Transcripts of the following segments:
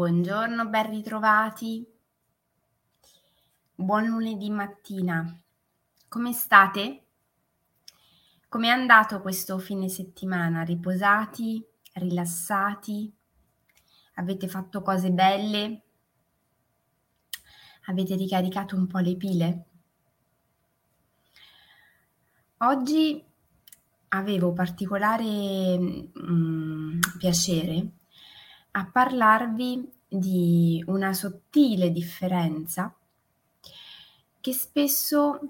Buongiorno, ben ritrovati. Buon lunedì mattina. Come state? Come è andato questo fine settimana? Riposati? Rilassati? Avete fatto cose belle? Avete ricaricato un po' le pile? Oggi avevo particolare mm, piacere a parlarvi di una sottile differenza che spesso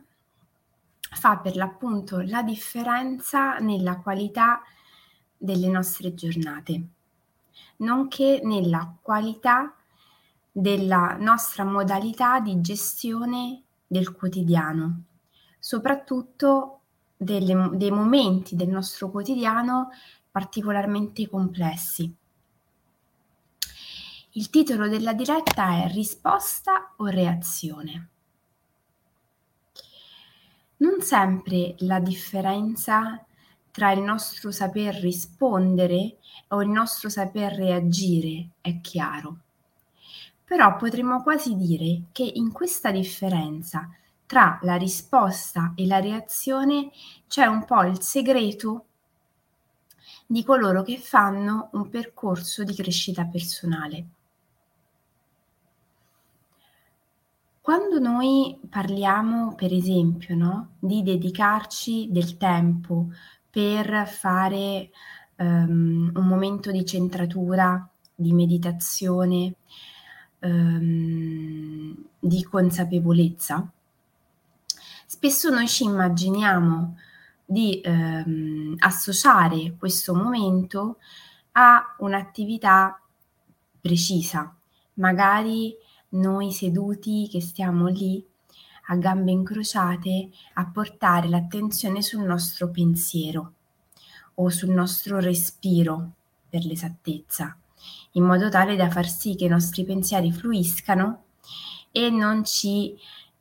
fa per l'appunto la differenza nella qualità delle nostre giornate, nonché nella qualità della nostra modalità di gestione del quotidiano, soprattutto delle, dei momenti del nostro quotidiano particolarmente complessi. Il titolo della diretta è Risposta o reazione? Non sempre la differenza tra il nostro saper rispondere o il nostro saper reagire è chiaro. Però potremmo quasi dire che in questa differenza tra la risposta e la reazione c'è un po' il segreto di coloro che fanno un percorso di crescita personale. Quando noi parliamo, per esempio, no, di dedicarci del tempo per fare um, un momento di centratura, di meditazione, um, di consapevolezza, spesso noi ci immaginiamo di um, associare questo momento a un'attività precisa, magari noi seduti che stiamo lì a gambe incrociate a portare l'attenzione sul nostro pensiero o sul nostro respiro per l'esattezza, in modo tale da far sì che i nostri pensieri fluiscano e non ci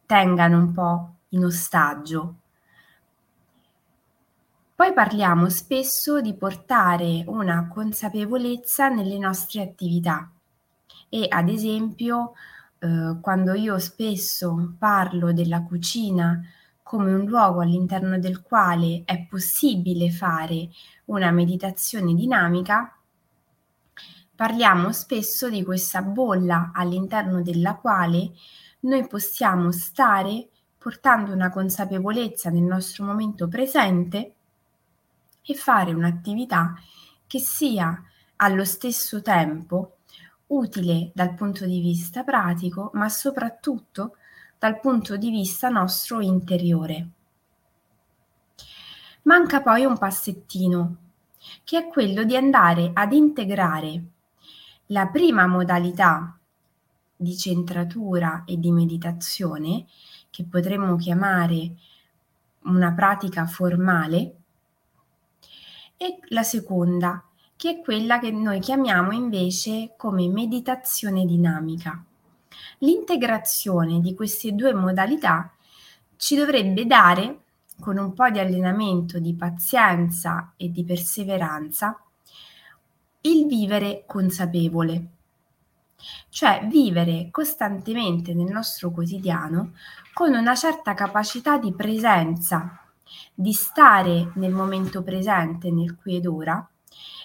tengano un po' in ostaggio. Poi parliamo spesso di portare una consapevolezza nelle nostre attività e ad esempio eh, quando io spesso parlo della cucina come un luogo all'interno del quale è possibile fare una meditazione dinamica, parliamo spesso di questa bolla all'interno della quale noi possiamo stare portando una consapevolezza nel nostro momento presente e fare un'attività che sia allo stesso tempo utile dal punto di vista pratico, ma soprattutto dal punto di vista nostro interiore. Manca poi un passettino, che è quello di andare ad integrare la prima modalità di centratura e di meditazione, che potremmo chiamare una pratica formale, e la seconda, che è quella che noi chiamiamo invece come meditazione dinamica. L'integrazione di queste due modalità ci dovrebbe dare, con un po' di allenamento, di pazienza e di perseveranza, il vivere consapevole, cioè vivere costantemente nel nostro quotidiano con una certa capacità di presenza, di stare nel momento presente, nel qui ed ora,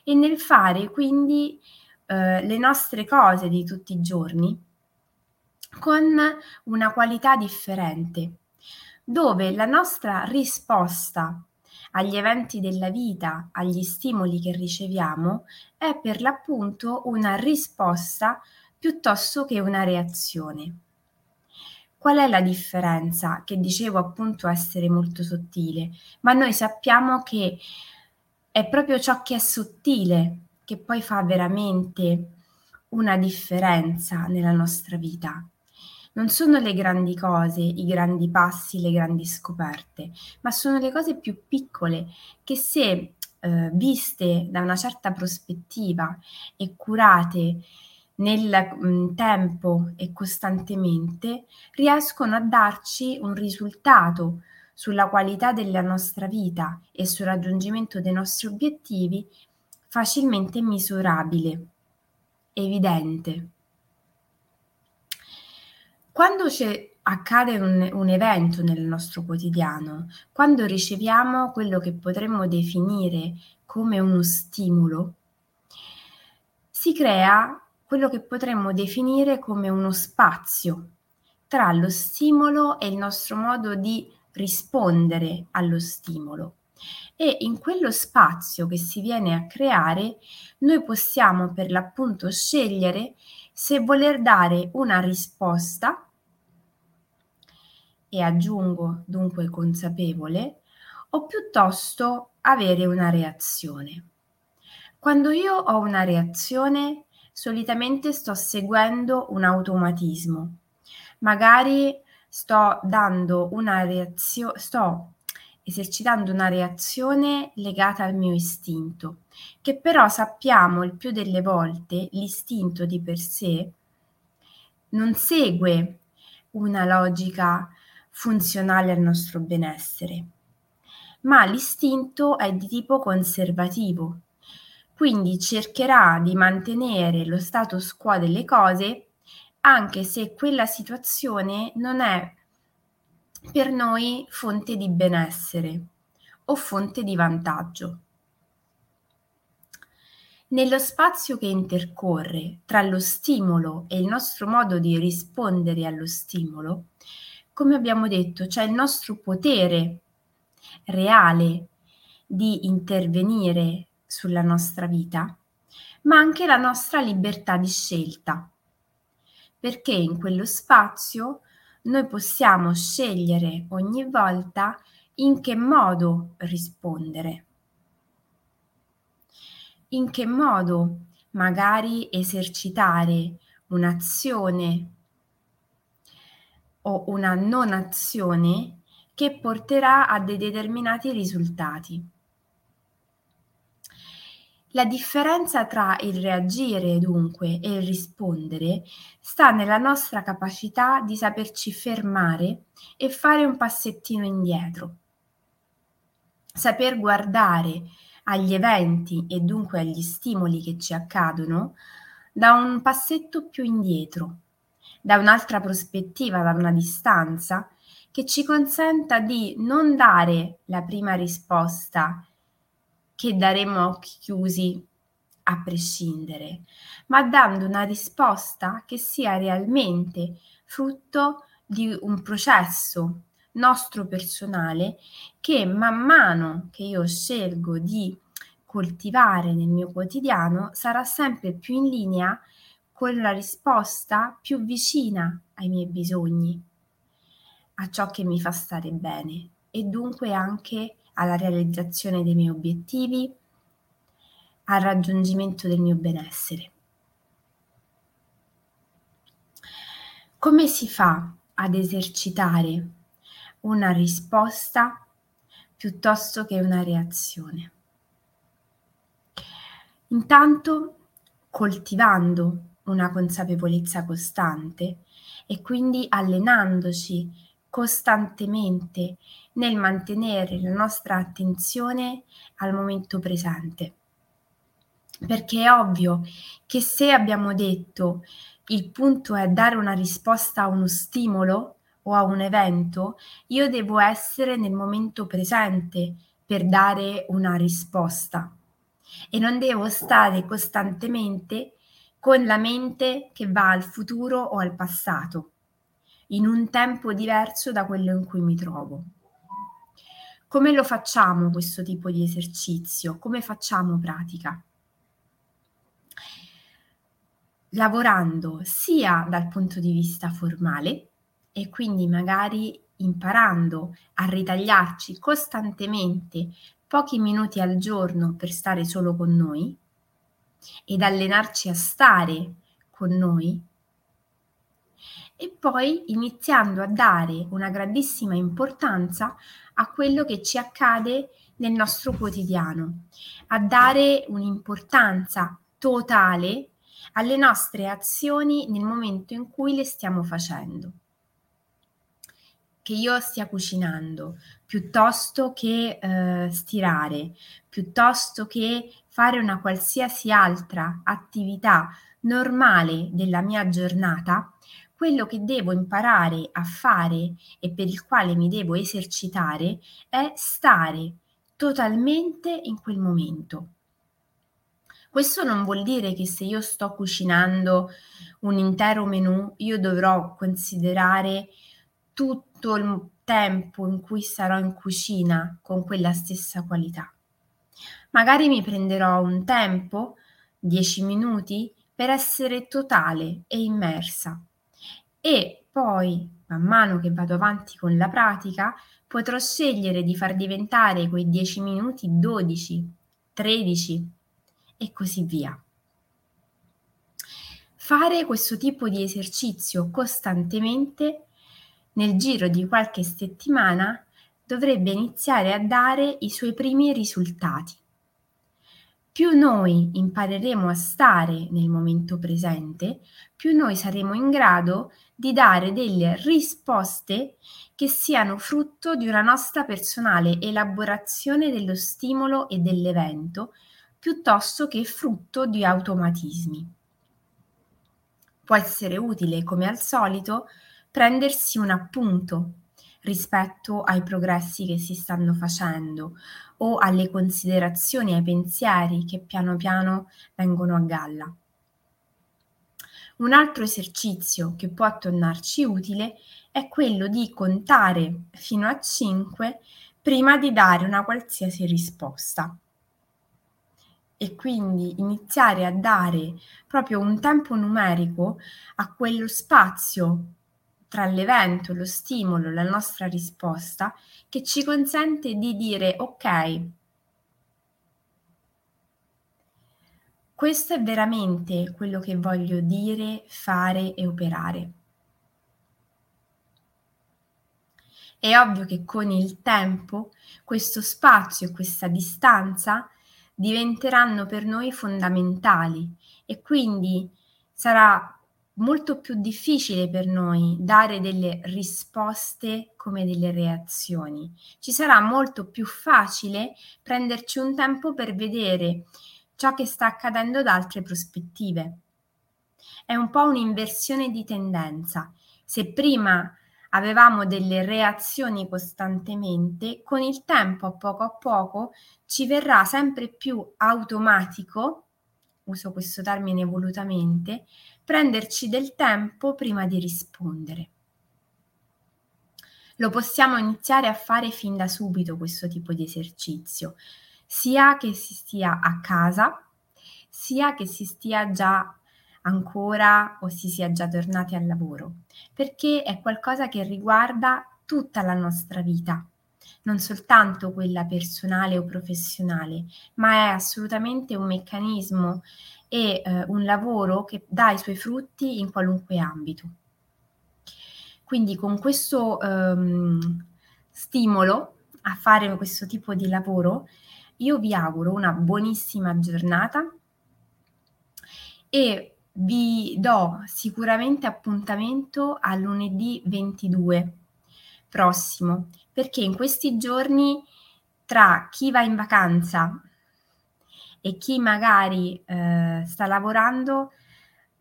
e nel fare quindi eh, le nostre cose di tutti i giorni con una qualità differente, dove la nostra risposta agli eventi della vita, agli stimoli che riceviamo, è per l'appunto una risposta piuttosto che una reazione. Qual è la differenza? Che dicevo appunto essere molto sottile, ma noi sappiamo che è proprio ciò che è sottile che poi fa veramente una differenza nella nostra vita. Non sono le grandi cose, i grandi passi, le grandi scoperte, ma sono le cose più piccole che se eh, viste da una certa prospettiva e curate nel mh, mm, tempo e costantemente, riescono a darci un risultato sulla qualità della nostra vita e sul raggiungimento dei nostri obiettivi facilmente misurabile, evidente. Quando accade un, un evento nel nostro quotidiano, quando riceviamo quello che potremmo definire come uno stimolo, si crea quello che potremmo definire come uno spazio tra lo stimolo e il nostro modo di rispondere allo stimolo. E in quello spazio che si viene a creare, noi possiamo per l'appunto scegliere se voler dare una risposta, e aggiungo dunque consapevole, o piuttosto avere una reazione. Quando io ho una reazione, solitamente sto seguendo un automatismo. Magari sto dando una reazione, sto esercitando una reazione legata al mio istinto, che però sappiamo il più delle volte l'istinto di per sé non segue una logica funzionale al nostro benessere, ma l'istinto è di tipo conservativo, quindi cercherà di mantenere lo status quo delle cose anche se quella situazione non è per noi fonte di benessere o fonte di vantaggio. Nello spazio che intercorre tra lo stimolo e il nostro modo di rispondere allo stimolo, come abbiamo detto, c'è il nostro potere reale di intervenire sulla nostra vita, ma anche la nostra libertà di scelta, perché in quello spazio noi possiamo scegliere ogni volta in che modo rispondere, in che modo magari esercitare un'azione o una non azione che porterà a dei determinati risultati. La differenza tra il reagire dunque e il rispondere sta nella nostra capacità di saperci fermare e fare un passettino indietro. Saper guardare agli eventi e dunque agli stimoli che ci accadono da un passetto più indietro, da un'altra prospettiva, da una distanza che ci consenta di non dare la prima risposta che daremo a occhi chiusi a prescindere, ma dando una risposta che sia realmente frutto di un processo nostro personale che man mano che io scelgo di coltivare nel mio quotidiano sarà sempre più in linea con la risposta più vicina ai miei bisogni, a ciò che mi fa stare bene e dunque anche alla realizzazione dei miei obiettivi, al raggiungimento del mio benessere. Come si fa ad esercitare una risposta piuttosto che una reazione? Intanto coltivando una consapevolezza costante e quindi allenandoci costantemente nel mantenere la nostra attenzione al momento presente. Perché è ovvio che se abbiamo detto il punto è dare una risposta a uno stimolo o a un evento, io devo essere nel momento presente per dare una risposta e non devo stare costantemente con la mente che va al futuro o al passato in un tempo diverso da quello in cui mi trovo. Come lo facciamo questo tipo di esercizio? Come facciamo pratica? Lavorando sia dal punto di vista formale e quindi magari imparando a ritagliarci costantemente pochi minuti al giorno per stare solo con noi ed allenarci a stare con noi e poi iniziando a dare una grandissima importanza a quello che ci accade nel nostro quotidiano, a dare un'importanza totale alle nostre azioni nel momento in cui le stiamo facendo. Che io stia cucinando, piuttosto che eh, stirare, piuttosto che fare una qualsiasi altra attività normale della mia giornata, quello che devo imparare a fare e per il quale mi devo esercitare è stare totalmente in quel momento. Questo non vuol dire che se io sto cucinando un intero menù, io dovrò considerare tutto il tempo in cui sarò in cucina con quella stessa qualità. Magari mi prenderò un tempo, 10 minuti, per essere totale e immersa e poi, man mano che vado avanti con la pratica, potrò scegliere di far diventare quei 10 minuti 12, 13 e così via. Fare questo tipo di esercizio costantemente nel giro di qualche settimana dovrebbe iniziare a dare i suoi primi risultati. Più noi impareremo a stare nel momento presente, più noi saremo in grado di dare delle risposte che siano frutto di una nostra personale elaborazione dello stimolo e dell'evento, piuttosto che frutto di automatismi. Può essere utile, come al solito, prendersi un appunto rispetto ai progressi che si stanno facendo o alle considerazioni, ai pensieri che piano piano vengono a galla. Un altro esercizio che può tornarci utile è quello di contare fino a 5 prima di dare una qualsiasi risposta e quindi iniziare a dare proprio un tempo numerico a quello spazio tra l'evento, lo stimolo, la nostra risposta, che ci consente di dire ok, questo è veramente quello che voglio dire, fare e operare. È ovvio che con il tempo questo spazio e questa distanza diventeranno per noi fondamentali e quindi sarà molto più difficile per noi dare delle risposte come delle reazioni. Ci sarà molto più facile prenderci un tempo per vedere ciò che sta accadendo da altre prospettive. È un po' un'inversione di tendenza. Se prima avevamo delle reazioni costantemente, con il tempo a poco a poco ci verrà sempre più automatico uso questo termine volutamente, prenderci del tempo prima di rispondere. Lo possiamo iniziare a fare fin da subito questo tipo di esercizio, sia che si stia a casa, sia che si stia già ancora o si sia già tornati al lavoro, perché è qualcosa che riguarda tutta la nostra vita, non soltanto quella personale o professionale, ma è assolutamente un meccanismo e eh, un lavoro che dà i suoi frutti in qualunque ambito. Quindi con questo ehm, stimolo a fare questo tipo di lavoro, io vi auguro una buonissima giornata e vi do sicuramente appuntamento a lunedì 22 prossimo, perché in questi giorni tra chi va in vacanza e chi magari eh, sta lavorando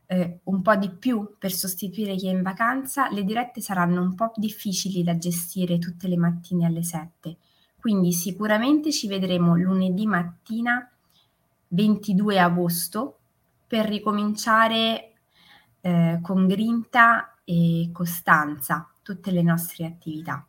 eh, un po' di più per sostituire chi è in vacanza, le dirette saranno un po' difficili da gestire tutte le mattine alle 7. Quindi sicuramente ci vedremo lunedì mattina 22 agosto per ricominciare eh, con grinta e costanza tutte le nostre attività.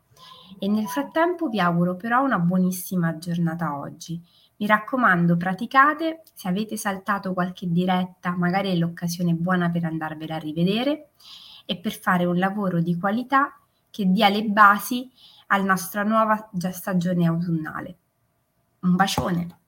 E nel frattempo vi auguro però una buonissima giornata oggi. Mi raccomando, praticate, se avete saltato qualche diretta, magari è l'occasione buona per andarvela a rivedere e per fare un lavoro di qualità che dia le basi alla nostra nuova stagione autunnale. Un bacione!